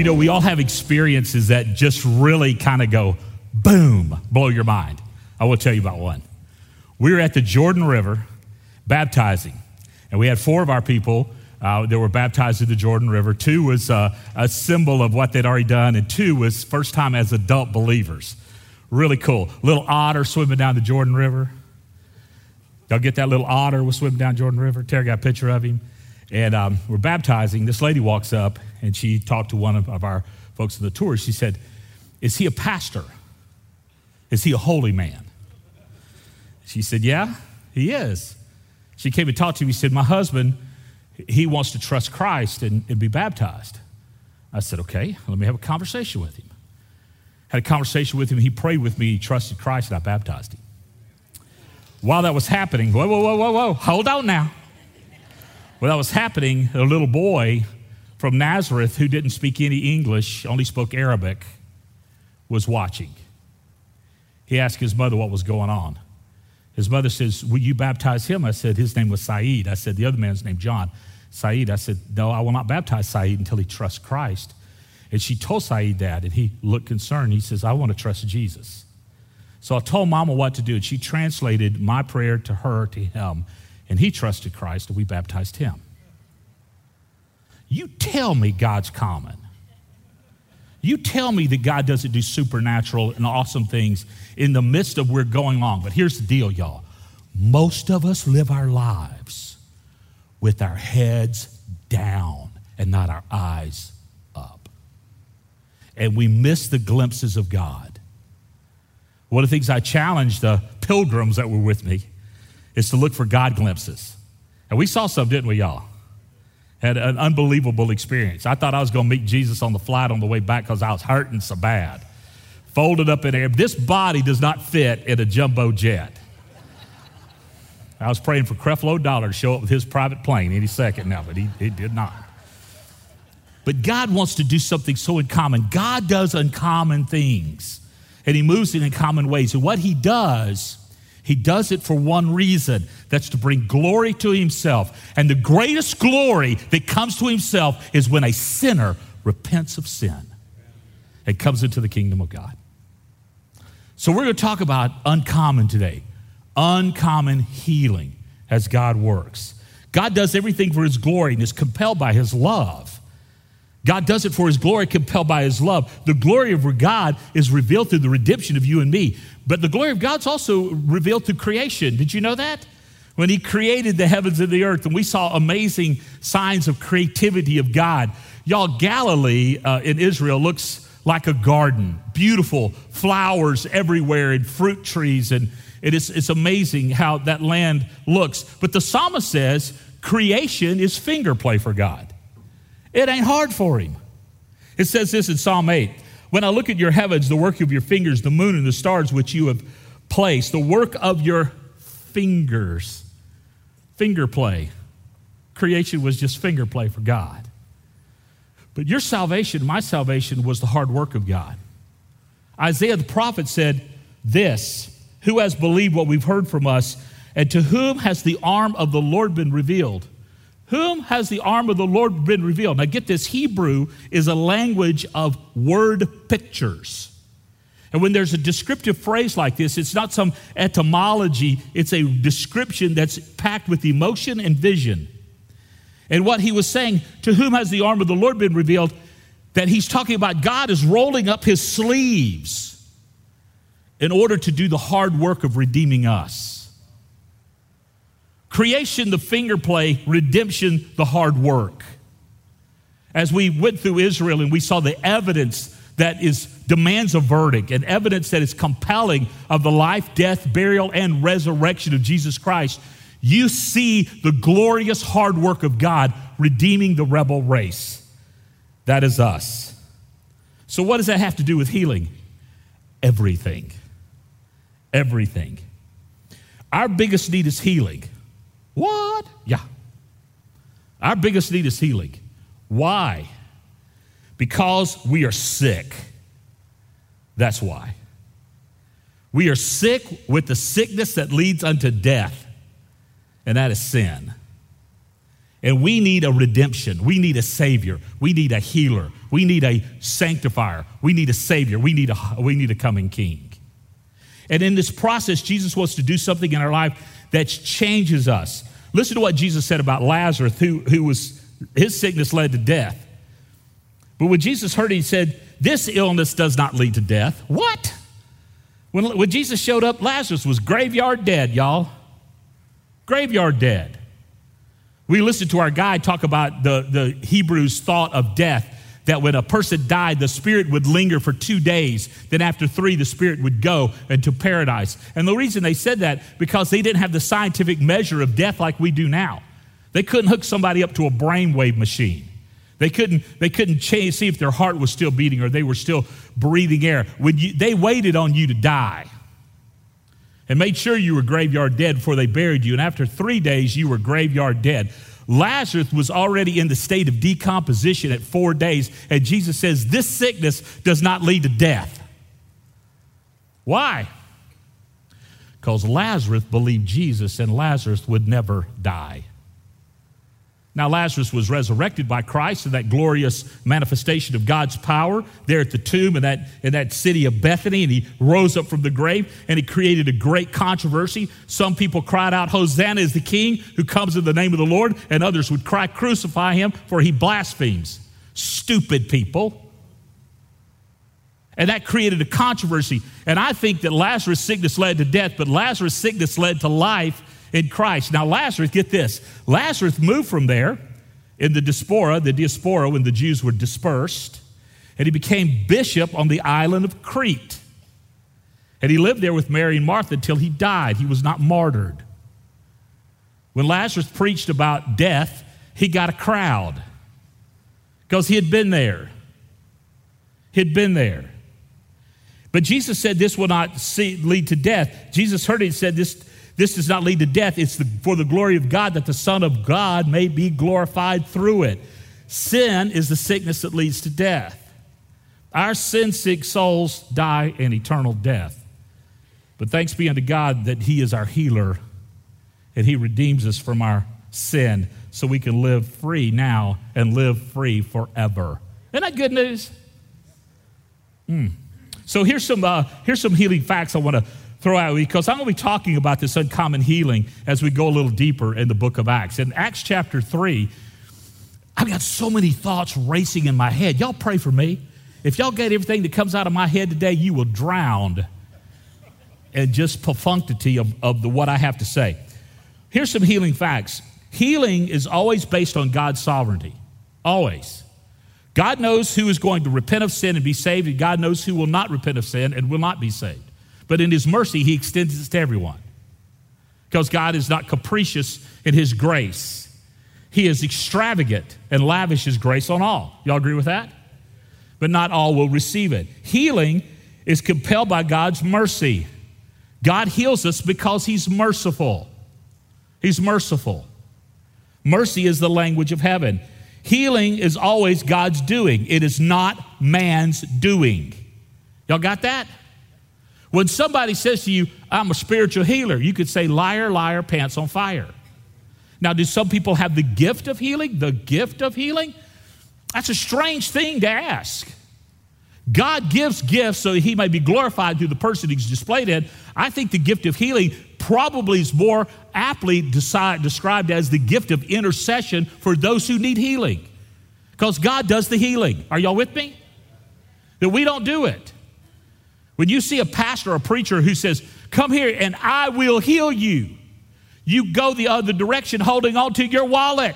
You know, we all have experiences that just really kind of go boom, blow your mind. I will tell you about one. We were at the Jordan River baptizing, and we had four of our people uh, that were baptized in the Jordan River. Two was uh, a symbol of what they'd already done, and two was first time as adult believers. Really cool. Little otter swimming down the Jordan River. Y'all get that little otter was swimming down Jordan River? Terry got a picture of him. And um, we're baptizing. This lady walks up and she talked to one of, of our folks in the tour. She said, Is he a pastor? Is he a holy man? She said, Yeah, he is. She came and talked to me. He said, My husband, he wants to trust Christ and, and be baptized. I said, Okay, let me have a conversation with him. Had a conversation with him. He prayed with me. He trusted Christ, and I baptized him. While that was happening, whoa, whoa, whoa, whoa, whoa, hold on now. While that was happening, a little boy from Nazareth who didn't speak any English, only spoke Arabic, was watching. He asked his mother what was going on. His mother says, Will you baptize him? I said, His name was Saeed. I said, The other man's name, John. Saeed. I said, No, I will not baptize Saeed until he trusts Christ. And she told Saeed that, and he looked concerned. He says, I want to trust Jesus. So I told Mama what to do, and she translated my prayer to her, to him, and he trusted Christ, and we baptized him. You tell me God's common. You tell me that God doesn't do supernatural and awesome things in the midst of where we're going on. But here's the deal, y'all. Most of us live our lives with our heads down and not our eyes up. And we miss the glimpses of God. One of the things I challenged the pilgrims that were with me is to look for God glimpses. And we saw some, didn't we, y'all? Had an unbelievable experience. I thought I was going to meet Jesus on the flight on the way back because I was hurting so bad. Folded up in air. This body does not fit in a jumbo jet. I was praying for Creflo Dollar to show up with his private plane any second now, but he, he did not. But God wants to do something so uncommon. God does uncommon things, and He moves in uncommon ways. And what He does he does it for one reason that's to bring glory to himself. And the greatest glory that comes to himself is when a sinner repents of sin and comes into the kingdom of God. So we're going to talk about uncommon today uncommon healing as God works. God does everything for his glory and is compelled by his love. God does it for his glory, compelled by his love. The glory of God is revealed through the redemption of you and me. But the glory of God's also revealed through creation. Did you know that? When he created the heavens and the earth, and we saw amazing signs of creativity of God. Y'all, Galilee uh, in Israel looks like a garden, beautiful flowers everywhere and fruit trees, and it is, it's amazing how that land looks. But the psalmist says creation is finger play for God. It ain't hard for him. It says this in Psalm 8 when I look at your heavens, the work of your fingers, the moon and the stars which you have placed, the work of your fingers, finger play. Creation was just finger play for God. But your salvation, my salvation, was the hard work of God. Isaiah the prophet said this Who has believed what we've heard from us, and to whom has the arm of the Lord been revealed? Whom has the arm of the Lord been revealed? Now, get this Hebrew is a language of word pictures. And when there's a descriptive phrase like this, it's not some etymology, it's a description that's packed with emotion and vision. And what he was saying, to whom has the arm of the Lord been revealed? That he's talking about God is rolling up his sleeves in order to do the hard work of redeeming us. Creation, the finger play, redemption, the hard work. As we went through Israel and we saw the evidence that is demands a verdict and evidence that is compelling of the life, death, burial, and resurrection of Jesus Christ, you see the glorious hard work of God redeeming the rebel race. That is us. So, what does that have to do with healing? Everything. Everything. Our biggest need is healing. What? Yeah. Our biggest need is healing. Why? Because we are sick. That's why. We are sick with the sickness that leads unto death, and that is sin. And we need a redemption. We need a savior. We need a healer. We need a sanctifier. We need a savior. We need a, we need a coming king. And in this process, Jesus wants to do something in our life that changes us. Listen to what Jesus said about Lazarus, who, who was, his sickness led to death. But when Jesus heard it, he said, This illness does not lead to death. What? When, when Jesus showed up, Lazarus was graveyard dead, y'all. Graveyard dead. We listened to our guide talk about the, the Hebrews thought of death that when a person died, the spirit would linger for two days. Then after three, the spirit would go into paradise. And the reason they said that, because they didn't have the scientific measure of death like we do now. They couldn't hook somebody up to a brainwave machine. They couldn't, they couldn't change, see if their heart was still beating or they were still breathing air. When you, they waited on you to die and made sure you were graveyard dead before they buried you. And after three days, you were graveyard dead. Lazarus was already in the state of decomposition at four days, and Jesus says, This sickness does not lead to death. Why? Because Lazarus believed Jesus, and Lazarus would never die. Now, Lazarus was resurrected by Christ in that glorious manifestation of God's power there at the tomb in that, in that city of Bethany, and he rose up from the grave and he created a great controversy. Some people cried out, Hosanna is the King who comes in the name of the Lord, and others would cry, Crucify him, for he blasphemes. Stupid people. And that created a controversy. And I think that Lazarus' sickness led to death, but Lazarus' sickness led to life in Christ. Now, Lazarus, get this Lazarus moved from there in the diaspora, the diaspora when the Jews were dispersed, and he became bishop on the island of Crete. And he lived there with Mary and Martha until he died. He was not martyred. When Lazarus preached about death, he got a crowd because he had been there. He'd been there. But Jesus said this will not see, lead to death. Jesus heard it and said, This this does not lead to death. It's the, for the glory of God that the Son of God may be glorified through it. Sin is the sickness that leads to death. Our sin sick souls die in eternal death. But thanks be unto God that He is our healer and He redeems us from our sin so we can live free now and live free forever. Isn't that good news? Mm. So here's some, uh, here's some healing facts I want to throw out because I'm going to be talking about this uncommon healing as we go a little deeper in the book of Acts. In Acts chapter 3, I've got so many thoughts racing in my head. Y'all pray for me. If y'all get everything that comes out of my head today, you will drown in just profundity of, of the, what I have to say. Here's some healing facts healing is always based on God's sovereignty. Always. God knows who is going to repent of sin and be saved, and God knows who will not repent of sin and will not be saved. But in His mercy, He extends it to everyone. Because God is not capricious in His grace, He is extravagant and lavishes grace on all. Y'all agree with that? But not all will receive it. Healing is compelled by God's mercy. God heals us because He's merciful. He's merciful. Mercy is the language of heaven. Healing is always God's doing, it is not man's doing. Y'all got that? When somebody says to you, I'm a spiritual healer, you could say, liar, liar, pants on fire. Now, do some people have the gift of healing? The gift of healing? That's a strange thing to ask. God gives gifts so that he may be glorified through the person he's displayed in. I think the gift of healing probably is more aptly decide, described as the gift of intercession for those who need healing. Because God does the healing. Are y'all with me? That we don't do it. When you see a pastor or a preacher who says, Come here and I will heal you, you go the other direction holding on to your wallet.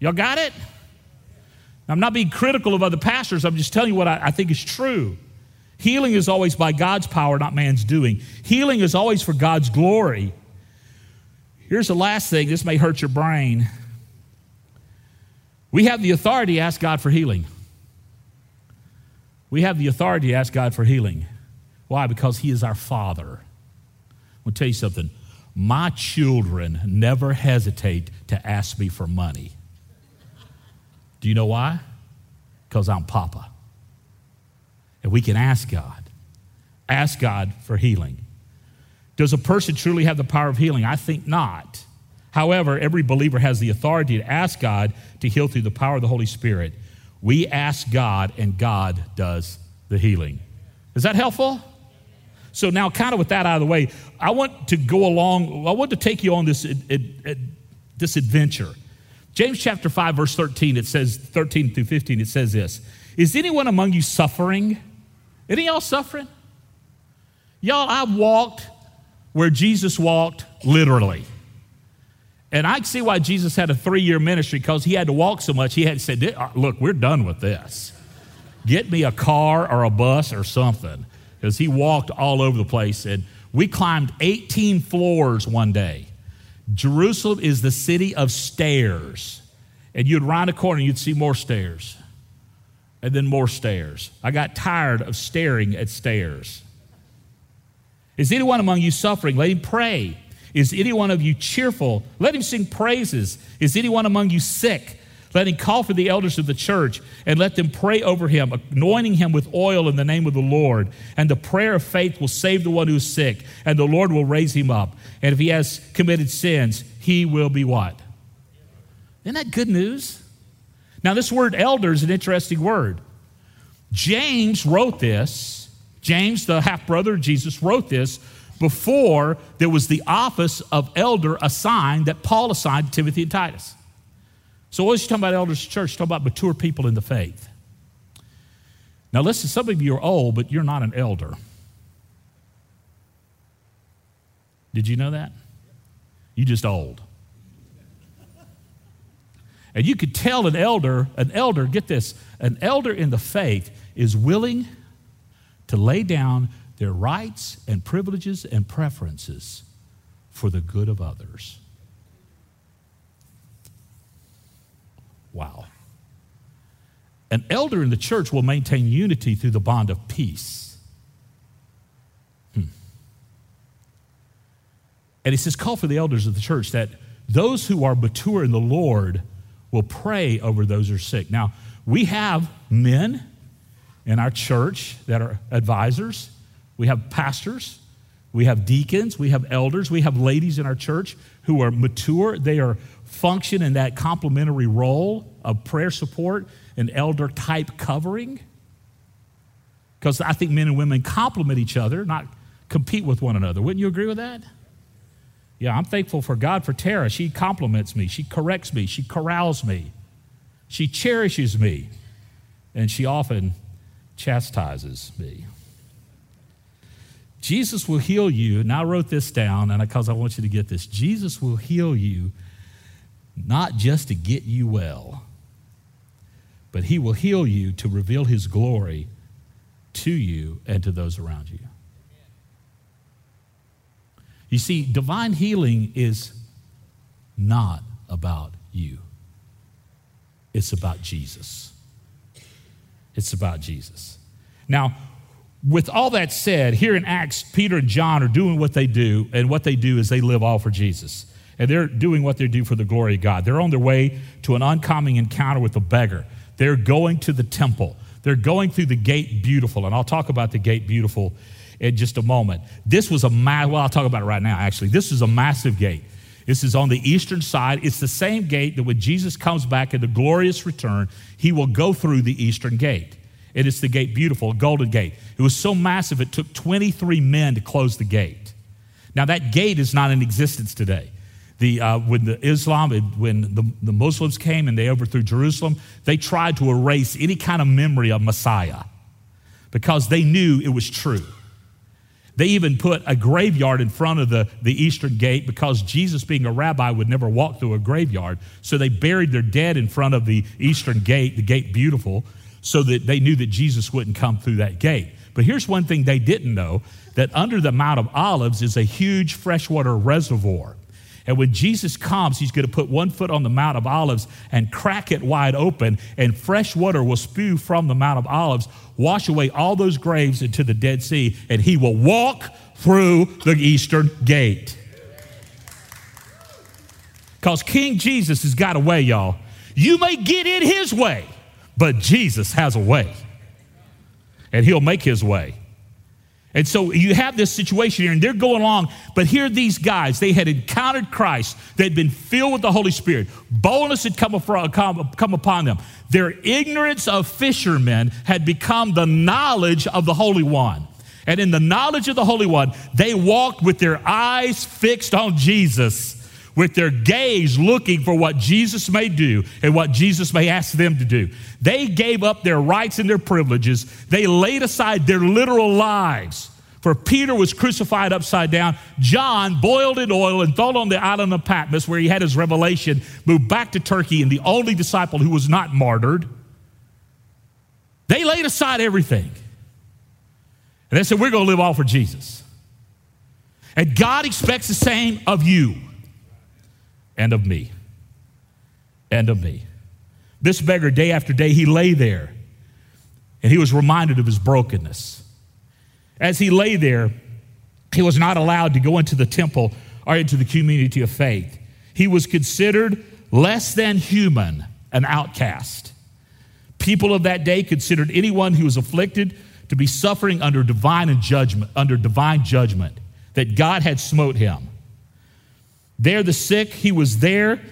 Y'all got it? I'm not being critical of other pastors, I'm just telling you what I, I think is true. Healing is always by God's power, not man's doing. Healing is always for God's glory. Here's the last thing this may hurt your brain. We have the authority to ask God for healing. We have the authority to ask God for healing. Why? Because He is our Father. I'll tell you something. My children never hesitate to ask me for money. Do you know why? Because I'm Papa. And we can ask God. Ask God for healing. Does a person truly have the power of healing? I think not. However, every believer has the authority to ask God to heal through the power of the Holy Spirit. We ask God, and God does the healing. Is that helpful? So, now, kind of with that out of the way, I want to go along, I want to take you on this, this adventure. James chapter 5, verse 13, it says, 13 through 15, it says this Is anyone among you suffering? Any y'all suffering? Y'all, I walked where Jesus walked literally. And I see why Jesus had a three year ministry because he had to walk so much. He had say, uh, Look, we're done with this. Get me a car or a bus or something. Because he walked all over the place. And we climbed 18 floors one day. Jerusalem is the city of stairs. And you'd round a corner and you'd see more stairs. And then more stairs. I got tired of staring at stairs. Is anyone among you suffering? Let him pray. Is any one of you cheerful? Let him sing praises. Is anyone among you sick? Let him call for the elders of the church and let them pray over him, anointing him with oil in the name of the Lord. And the prayer of faith will save the one who is sick, and the Lord will raise him up. And if he has committed sins, he will be what? Isn't that good news? Now, this word elder is an interesting word. James wrote this. James, the half brother of Jesus, wrote this before there was the office of elder assigned that Paul assigned to Timothy and Titus. So, what is he talking about elders church? Talking about mature people in the faith. Now, listen, some of you are old, but you're not an elder. Did you know that? You just old. And you could tell an elder, an elder, get this, an elder in the faith is willing to lay down their rights and privileges and preferences for the good of others. Wow. An elder in the church will maintain unity through the bond of peace. Hmm. And he says, call for the elders of the church that those who are mature in the Lord will pray over those who are sick. Now, we have men in our church that are advisors, we have pastors, we have deacons, we have elders, we have ladies in our church who are mature. They are function in that complementary role of prayer support and elder type covering. Because I think men and women complement each other, not compete with one another. Wouldn't you agree with that? Yeah, I'm thankful for God for Tara. She compliments me, she corrects me, she corrals me, she cherishes me, and she often chastises me. Jesus will heal you, and I wrote this down and because I want you to get this. Jesus will heal you not just to get you well, but he will heal you to reveal his glory to you and to those around you. You see, divine healing is not about you, it's about Jesus. It's about Jesus. Now, with all that said, here in Acts, Peter and John are doing what they do, and what they do is they live all for Jesus. And they're doing what they do for the glory of God. They're on their way to an oncoming encounter with a beggar. They're going to the temple. They're going through the gate beautiful, and I'll talk about the gate beautiful in just a moment. This was a ma- well, I'll talk about it right now. Actually, this is a massive gate. This is on the eastern side. It's the same gate that when Jesus comes back in the glorious return, he will go through the eastern gate. It is the gate beautiful, golden gate. It was so massive, it took 23 men to close the gate. Now, that gate is not in existence today. The, uh, when the Islam, when the, the Muslims came and they overthrew Jerusalem, they tried to erase any kind of memory of Messiah because they knew it was true. They even put a graveyard in front of the, the eastern gate because Jesus, being a rabbi, would never walk through a graveyard. So they buried their dead in front of the eastern gate, the gate beautiful, so that they knew that Jesus wouldn't come through that gate. But here's one thing they didn't know that under the Mount of Olives is a huge freshwater reservoir. And when Jesus comes, he's going to put one foot on the Mount of Olives and crack it wide open, and fresh water will spew from the Mount of Olives, wash away all those graves into the Dead Sea, and he will walk through the eastern gate. Because King Jesus has got a way, y'all. You may get in his way, but Jesus has a way. And he'll make his way. And so you have this situation here, and they're going along, but here these guys, they had encountered Christ, they'd been filled with the Holy Spirit, boldness had come, come, come upon them. Their ignorance of fishermen had become the knowledge of the Holy One. And in the knowledge of the Holy One, they walked with their eyes fixed on Jesus, with their gaze looking for what Jesus may do and what Jesus may ask them to do. They gave up their rights and their privileges. They laid aside their literal lives. For Peter was crucified upside down. John, boiled in oil and thrown on the island of Patmos, where he had his revelation, moved back to Turkey, and the only disciple who was not martyred. They laid aside everything. And they said, We're going to live all for Jesus. And God expects the same of you and of me. And of me. This beggar, day after day, he lay there and he was reminded of his brokenness. As he lay there, he was not allowed to go into the temple or into the community of faith. He was considered less than human, an outcast. People of that day considered anyone who was afflicted to be suffering under divine judgment, under divine judgment, that God had smote him. There, the sick, he was there, he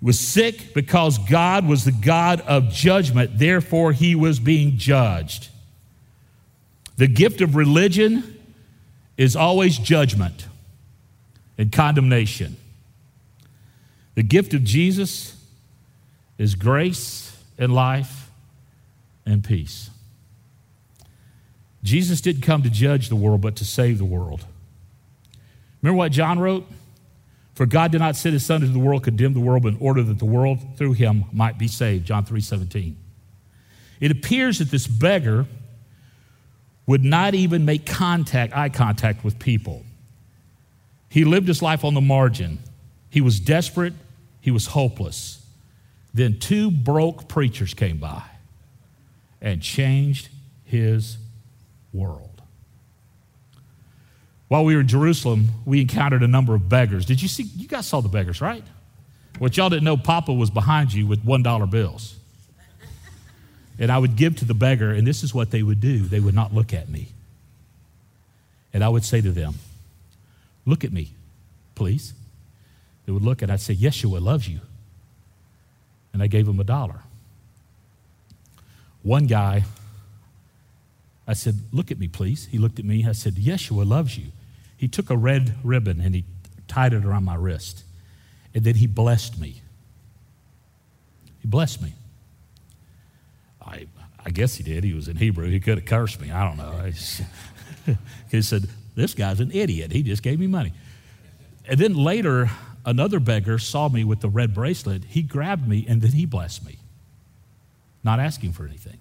was sick because God was the God of judgment, therefore, he was being judged. The gift of religion is always judgment and condemnation. The gift of Jesus is grace and life and peace. Jesus didn't come to judge the world, but to save the world. Remember what John wrote? For God did not send his son into the world, condemn the world, but in order that the world through him might be saved. John 3 17. It appears that this beggar would not even make contact, eye contact with people. He lived his life on the margin. He was desperate, he was hopeless. Then two broke preachers came by and changed his world. While we were in Jerusalem, we encountered a number of beggars. Did you see? You guys saw the beggars, right? What y'all didn't know, Papa was behind you with $1 bills. And I would give to the beggar, and this is what they would do they would not look at me. And I would say to them, Look at me, please. They would look, and I'd say, Yeshua loves you. And I gave them a dollar. One guy I said, Look at me, please. He looked at me. I said, Yeshua loves you. He took a red ribbon and he tied it around my wrist. And then he blessed me. He blessed me. I, I guess he did. He was in Hebrew. He could have cursed me. I don't know. he said, This guy's an idiot. He just gave me money. And then later, another beggar saw me with the red bracelet. He grabbed me and then he blessed me, not asking for anything.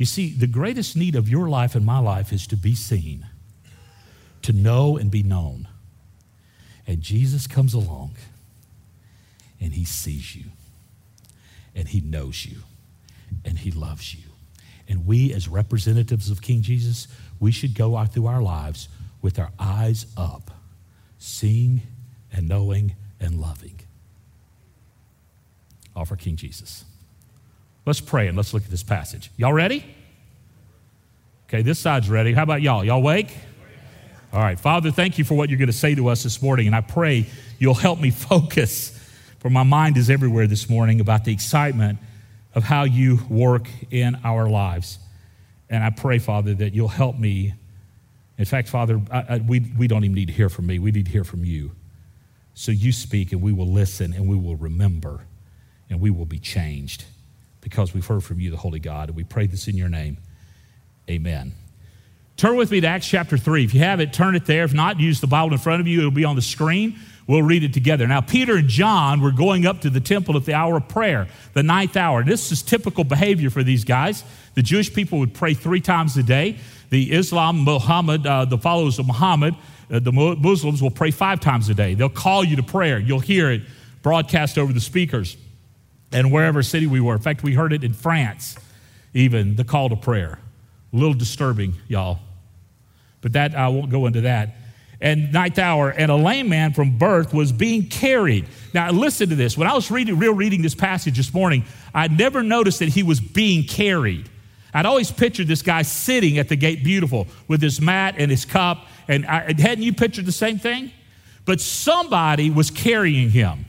You see, the greatest need of your life and my life is to be seen, to know and be known. And Jesus comes along and he sees you, and he knows you, and he loves you. And we, as representatives of King Jesus, we should go out through our lives with our eyes up, seeing and knowing and loving. All for King Jesus. Let's pray and let's look at this passage. Y'all ready? Okay, this side's ready. How about y'all? Y'all wake? All right. Father, thank you for what you're going to say to us this morning. And I pray you'll help me focus, for my mind is everywhere this morning about the excitement of how you work in our lives. And I pray, Father, that you'll help me. In fact, Father, I, I, we, we don't even need to hear from me, we need to hear from you. So you speak, and we will listen, and we will remember, and we will be changed because we've heard from you, the Holy God. And we pray this in your name. Amen. Turn with me to Acts chapter 3. If you have it, turn it there. If not, use the Bible in front of you. It'll be on the screen. We'll read it together. Now, Peter and John were going up to the temple at the hour of prayer, the ninth hour. This is typical behavior for these guys. The Jewish people would pray three times a day. The Islam, Muhammad, uh, the followers of Muhammad, uh, the Muslims will pray five times a day. They'll call you to prayer. You'll hear it broadcast over the speakers and wherever city we were. In fact, we heard it in France, even the call to prayer. A little disturbing, y'all. But that, I won't go into that. And ninth hour, and a lame man from birth was being carried. Now, listen to this. When I was reading, real reading this passage this morning, I never noticed that he was being carried. I'd always pictured this guy sitting at the gate, beautiful, with his mat and his cup. And I, hadn't you pictured the same thing? But somebody was carrying him.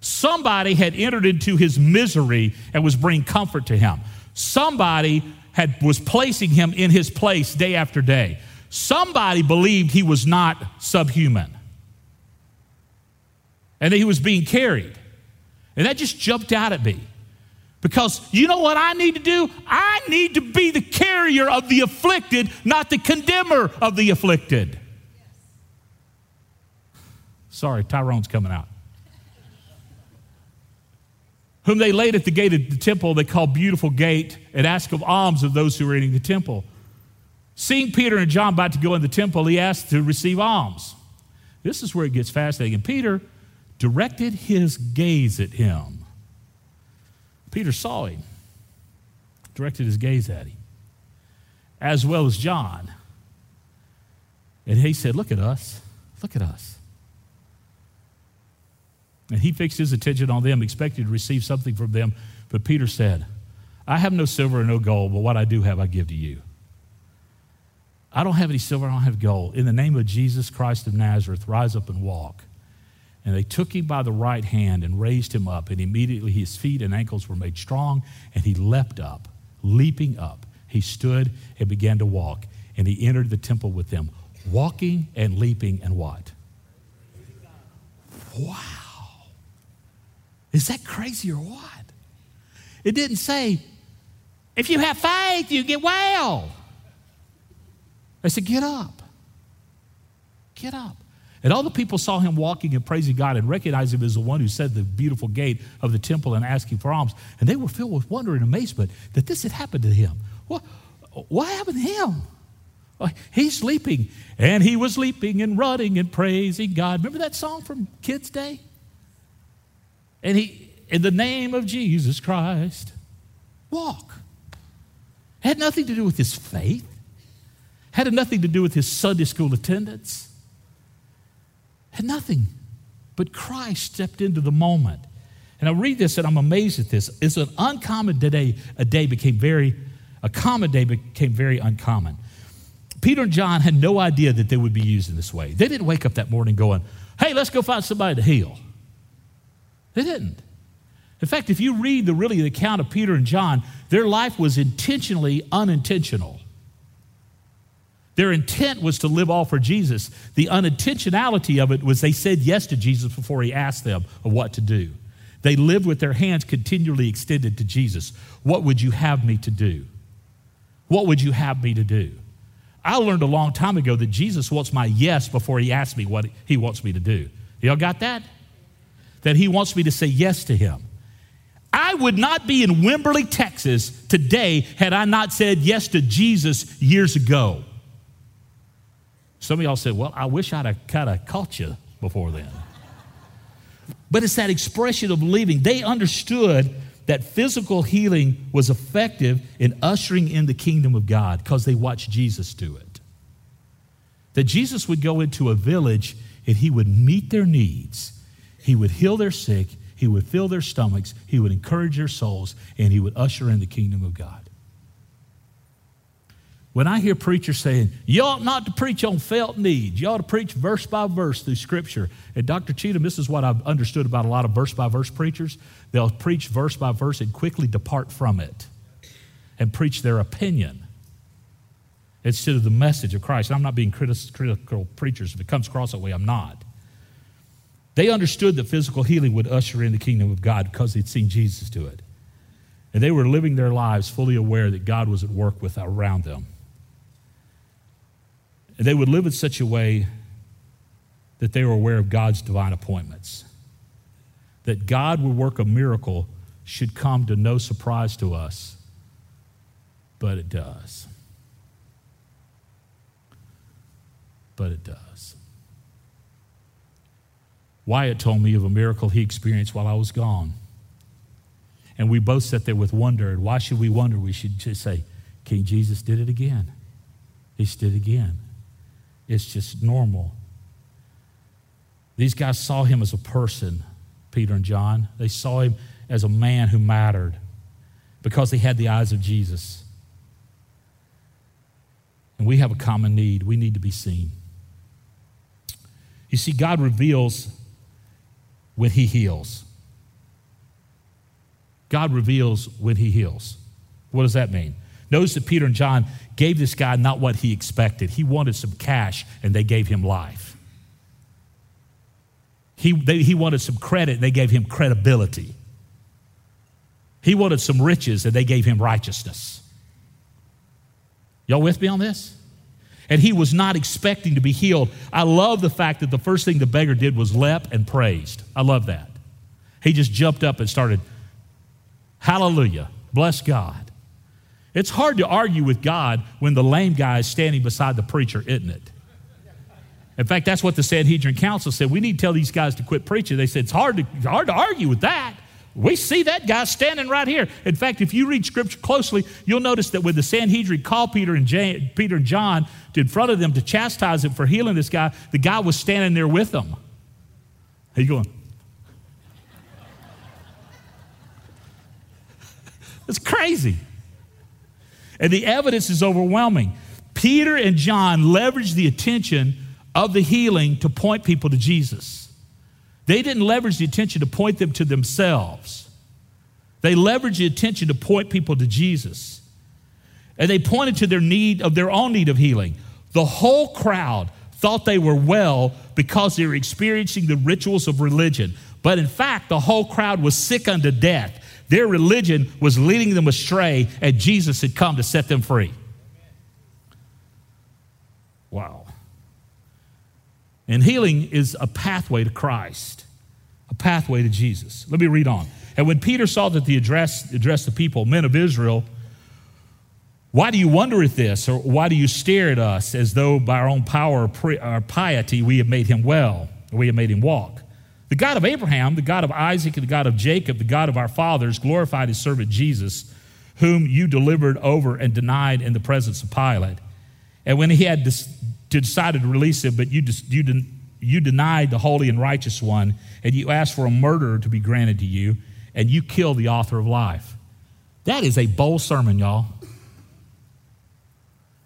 Somebody had entered into his misery and was bringing comfort to him. Somebody had, was placing him in his place day after day. Somebody believed he was not subhuman and that he was being carried. And that just jumped out at me. Because you know what I need to do? I need to be the carrier of the afflicted, not the condemner of the afflicted. Sorry, Tyrone's coming out. Whom they laid at the gate of the temple, they called Beautiful Gate, and asked of alms of those who were entering the temple. Seeing Peter and John about to go in the temple, he asked to receive alms. This is where it gets fascinating. And Peter directed his gaze at him. Peter saw him, directed his gaze at him, as well as John. And he said, Look at us. Look at us. And he fixed his attention on them, expecting to receive something from them. But Peter said, I have no silver and no gold, but what I do have, I give to you. I don't have any silver, I don't have gold. In the name of Jesus Christ of Nazareth, rise up and walk. And they took him by the right hand and raised him up, and immediately his feet and ankles were made strong, and he leapt up, leaping up. He stood and began to walk, and he entered the temple with them, walking and leaping and what? Wow. Is that crazy or what? It didn't say, if you have faith, you get well. I said, get up. Get up. And all the people saw him walking and praising God and recognized him as the one who said the beautiful gate of the temple and asking for alms. And they were filled with wonder and amazement that this had happened to him. What, what happened to him? He's sleeping, and he was leaping and running and praising God. Remember that song from Kids' Day? And he, in the name of Jesus Christ, walk. Had nothing to do with his faith, had nothing to do with his Sunday school attendance had nothing. But Christ stepped into the moment. And I read this and I'm amazed at this. It's an uncommon day, a day became very, a common day became very uncommon. Peter and John had no idea that they would be used in this way. They didn't wake up that morning going, hey, let's go find somebody to heal. They didn't. In fact, if you read the really the account of Peter and John, their life was intentionally unintentional. Their intent was to live all for Jesus. The unintentionality of it was they said yes to Jesus before he asked them of what to do. They lived with their hands continually extended to Jesus. What would you have me to do? What would you have me to do? I learned a long time ago that Jesus wants my yes before he asks me what he wants me to do. Y'all got that? That he wants me to say yes to him. I would not be in Wimberley, Texas today had I not said yes to Jesus years ago. Some of y'all said, Well, I wish I'd have kind of caught you before then. but it's that expression of believing. They understood that physical healing was effective in ushering in the kingdom of God because they watched Jesus do it. That Jesus would go into a village and he would meet their needs, he would heal their sick, he would fill their stomachs, he would encourage their souls, and he would usher in the kingdom of God. When I hear preachers saying, you ought not to preach on felt needs, you ought to preach verse by verse through Scripture. And Dr. Cheatham, this is what I've understood about a lot of verse by verse preachers. They'll preach verse by verse and quickly depart from it and preach their opinion instead of the message of Christ. And I'm not being critical preachers. If it comes across that way, I'm not. They understood that physical healing would usher in the kingdom of God because they'd seen Jesus do it. And they were living their lives fully aware that God was at work with around them. And they would live in such a way that they were aware of God's divine appointments. That God would work a miracle should come to no surprise to us, but it does. But it does. Wyatt told me of a miracle he experienced while I was gone. And we both sat there with wonder. And why should we wonder? We should just say, King Jesus did it again. He did it again. It's just normal. These guys saw him as a person, Peter and John. They saw him as a man who mattered because he had the eyes of Jesus. And we have a common need. We need to be seen. You see, God reveals when He heals. God reveals when He heals. What does that mean? Notice that Peter and John gave this guy not what he expected. He wanted some cash, and they gave him life. He, they, he wanted some credit, and they gave him credibility. He wanted some riches, and they gave him righteousness. Y'all with me on this? And he was not expecting to be healed. I love the fact that the first thing the beggar did was leap and praised. I love that. He just jumped up and started, Hallelujah, bless God. It's hard to argue with God when the lame guy is standing beside the preacher, isn't it? In fact, that's what the Sanhedrin Council said. We need to tell these guys to quit preaching. They said it's hard to, hard to argue with that. We see that guy standing right here. In fact, if you read scripture closely, you'll notice that when the Sanhedrin called Peter and, Peter and John to in front of them to chastise him for healing this guy, the guy was standing there with them. How you going, It's crazy. And the evidence is overwhelming. Peter and John leveraged the attention of the healing to point people to Jesus. They didn't leverage the attention to point them to themselves. They leveraged the attention to point people to Jesus. And they pointed to their need of their own need of healing. The whole crowd thought they were well because they were experiencing the rituals of religion. But in fact, the whole crowd was sick unto death. Their religion was leading them astray, and Jesus had come to set them free. Wow. And healing is a pathway to Christ, a pathway to Jesus. Let me read on. And when Peter saw that the address addressed the people, men of Israel, why do you wonder at this, or why do you stare at us as though by our own power or piety we have made him well, we have made him walk? The God of Abraham, the God of Isaac, and the God of Jacob, the God of our fathers, glorified his servant Jesus, whom you delivered over and denied in the presence of Pilate. And when he had decided to release him, but you, you, you denied the holy and righteous one, and you asked for a murderer to be granted to you, and you killed the author of life. That is a bold sermon, y'all.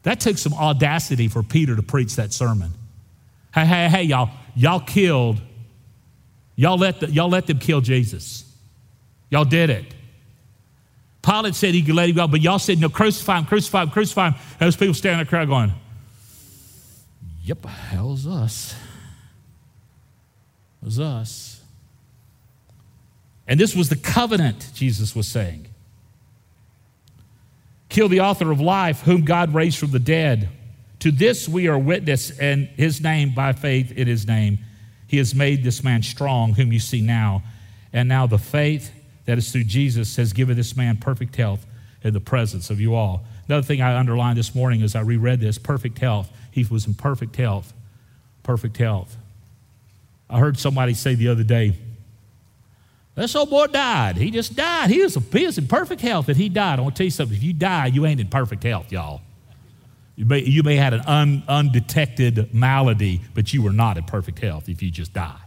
That took some audacity for Peter to preach that sermon. Hey, hey, hey, y'all, y'all killed Y'all let, the, y'all let them kill Jesus. Y'all did it. Pilate said he could let him go, but y'all said, no, crucify him, crucify him, crucify him. And those people standing in the crowd going, yep, hell's us. It was us. And this was the covenant, Jesus was saying. Kill the author of life, whom God raised from the dead. To this we are witness, and his name by faith in his name he has made this man strong, whom you see now. And now the faith that is through Jesus has given this man perfect health in the presence of you all. Another thing I underlined this morning as I reread this perfect health. He was in perfect health. Perfect health. I heard somebody say the other day, this old boy died. He just died. He was, he was in perfect health and he died. I want to tell you something. If you die, you ain't in perfect health, y'all. You may, you may have had an un, undetected malady, but you were not in perfect health if you just die.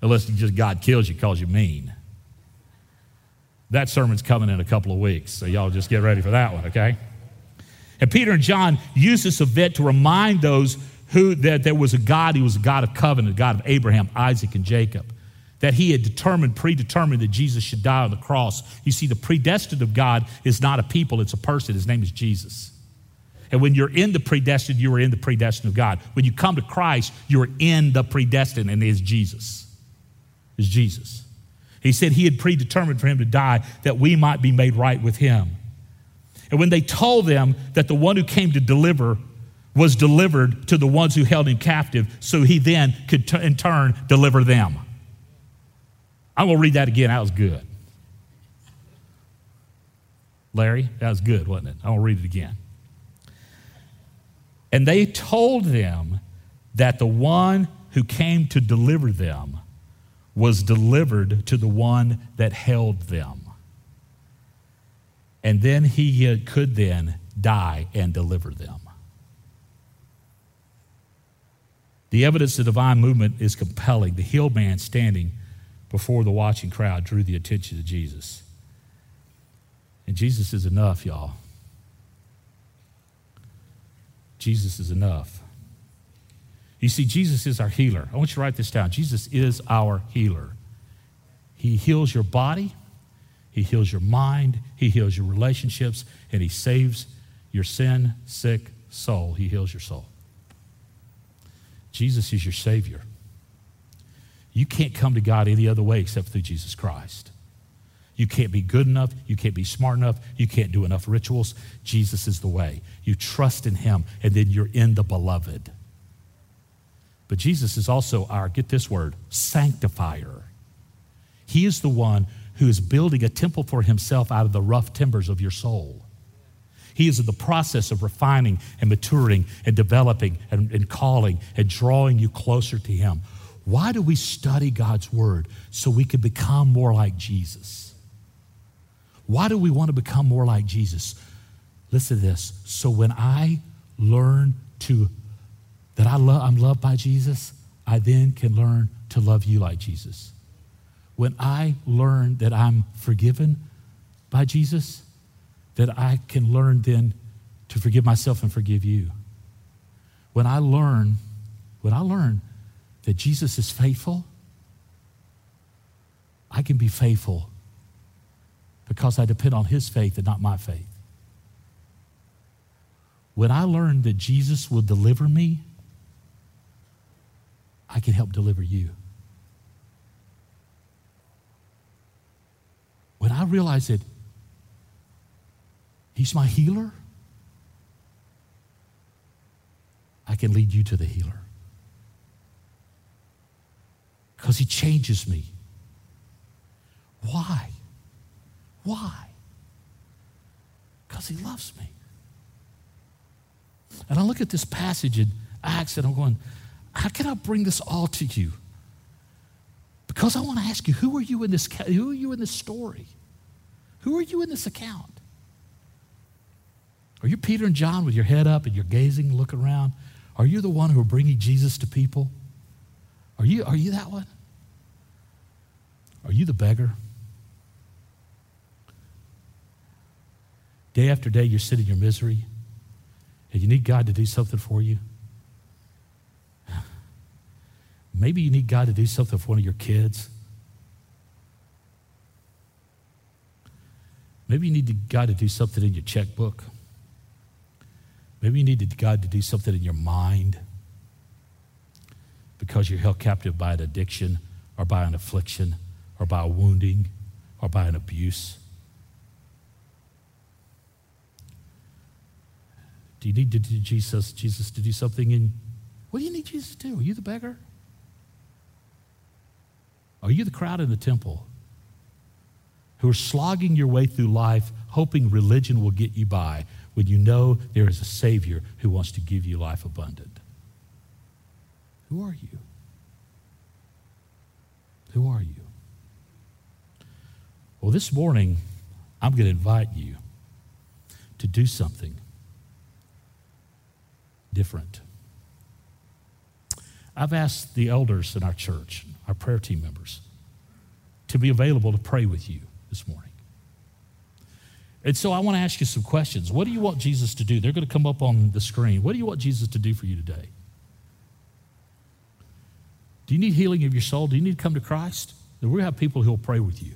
Unless just God kills you because you're mean. That sermon's coming in a couple of weeks, so y'all just get ready for that one, okay? And Peter and John used this event to remind those who that there was a God, he was a God of covenant, a God of Abraham, Isaac, and Jacob. That he had determined, predetermined that Jesus should die on the cross. You see, the predestined of God is not a people, it's a person. His name is Jesus. And when you're in the predestined, you are in the predestined of God. When you come to Christ, you're in the predestined, and it is Jesus. Is Jesus. He said he had predetermined for him to die that we might be made right with him. And when they told them that the one who came to deliver was delivered to the ones who held him captive, so he then could t- in turn deliver them. I'm going to read that again. That was good. Larry, that was good, wasn't it? I'm going to read it again. And they told them that the one who came to deliver them was delivered to the one that held them. And then he could then die and deliver them. The evidence of divine movement is compelling. The healed man standing before the watching crowd drew the attention of Jesus. And Jesus is enough, y'all. Jesus is enough. You see, Jesus is our healer. I want you to write this down. Jesus is our healer. He heals your body, He heals your mind, He heals your relationships, and He saves your sin sick soul. He heals your soul. Jesus is your Savior. You can't come to God any other way except through Jesus Christ. You can't be good enough. You can't be smart enough. You can't do enough rituals. Jesus is the way. You trust in Him, and then you're in the beloved. But Jesus is also our, get this word, sanctifier. He is the one who is building a temple for himself out of the rough timbers of your soul. He is in the process of refining and maturing and developing and, and, calling and drawing you closer to Him. Why do we study God's Word? So we can become more like Jesus. Why do we want to become more like Jesus? Listen to this. So when I learn to that I love, I'm loved by Jesus, I then can learn to love you like Jesus. When I learn that I'm forgiven by Jesus, that I can learn then to forgive myself and forgive you. When I learn, when I learn that Jesus is faithful, I can be faithful because I depend on his faith and not my faith. When I learn that Jesus will deliver me, I can help deliver you. When I realize that He's my healer, I can lead you to the healer. Because He changes me. Why? Why? Because He loves me. And I look at this passage in Acts and I'm going, how can I bring this all to you? Because I want to ask you, who are you in this, who are you in this story? Who are you in this account? Are you Peter and John with your head up and you're gazing, looking around? Are you the one who are bringing Jesus to people? Are you, are you that one? Are you the beggar? Day after day, you're sitting in your misery and you need God to do something for you. Maybe you need God to do something for one of your kids. Maybe you need God to do something in your checkbook. Maybe you need God to do something in your mind because you're held captive by an addiction or by an affliction or by a wounding or by an abuse. Do you need to do Jesus, Jesus to do something in what do you need Jesus to do? Are you the beggar? Are you the crowd in the temple who are slogging your way through life hoping religion will get you by when you know there is a Savior who wants to give you life abundant? Who are you? Who are you? Well, this morning, I'm going to invite you to do something different. I've asked the elders in our church, our prayer team members, to be available to pray with you this morning. And so I want to ask you some questions. What do you want Jesus to do? They're going to come up on the screen. What do you want Jesus to do for you today? Do you need healing of your soul? Do you need to come to Christ? Then we have people who will pray with you.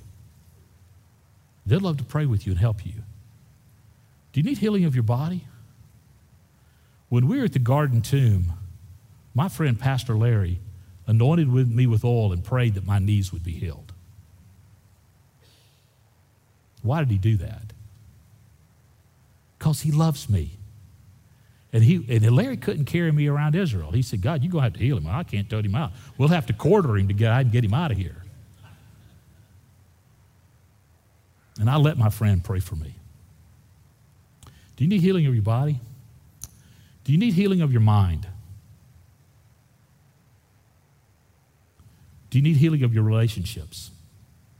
They'd love to pray with you and help you. Do you need healing of your body? When we were at the garden tomb, my friend Pastor Larry anointed with me with oil and prayed that my knees would be healed. Why did he do that? Because he loves me. And, he, and Larry couldn't carry me around Israel. He said, God, you're going to have to heal him. I can't tote him out. We'll have to quarter him to get, and get him out of here. And I let my friend pray for me. Do you need healing of your body? Do you need healing of your mind? Do you need healing of your relationships,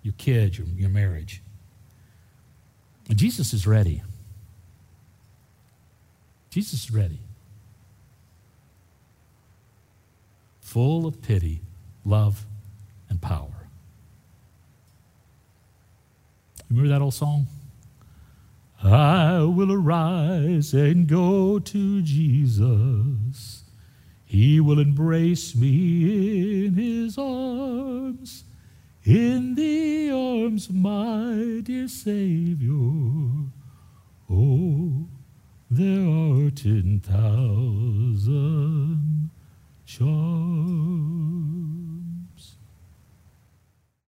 your kids, your, your marriage? And Jesus is ready. Jesus is ready. Full of pity, love, and power. Remember that old song? I will arise and go to Jesus. He will embrace me in his arms, in the arms, my dear Savior. Oh, there are ten thousand charms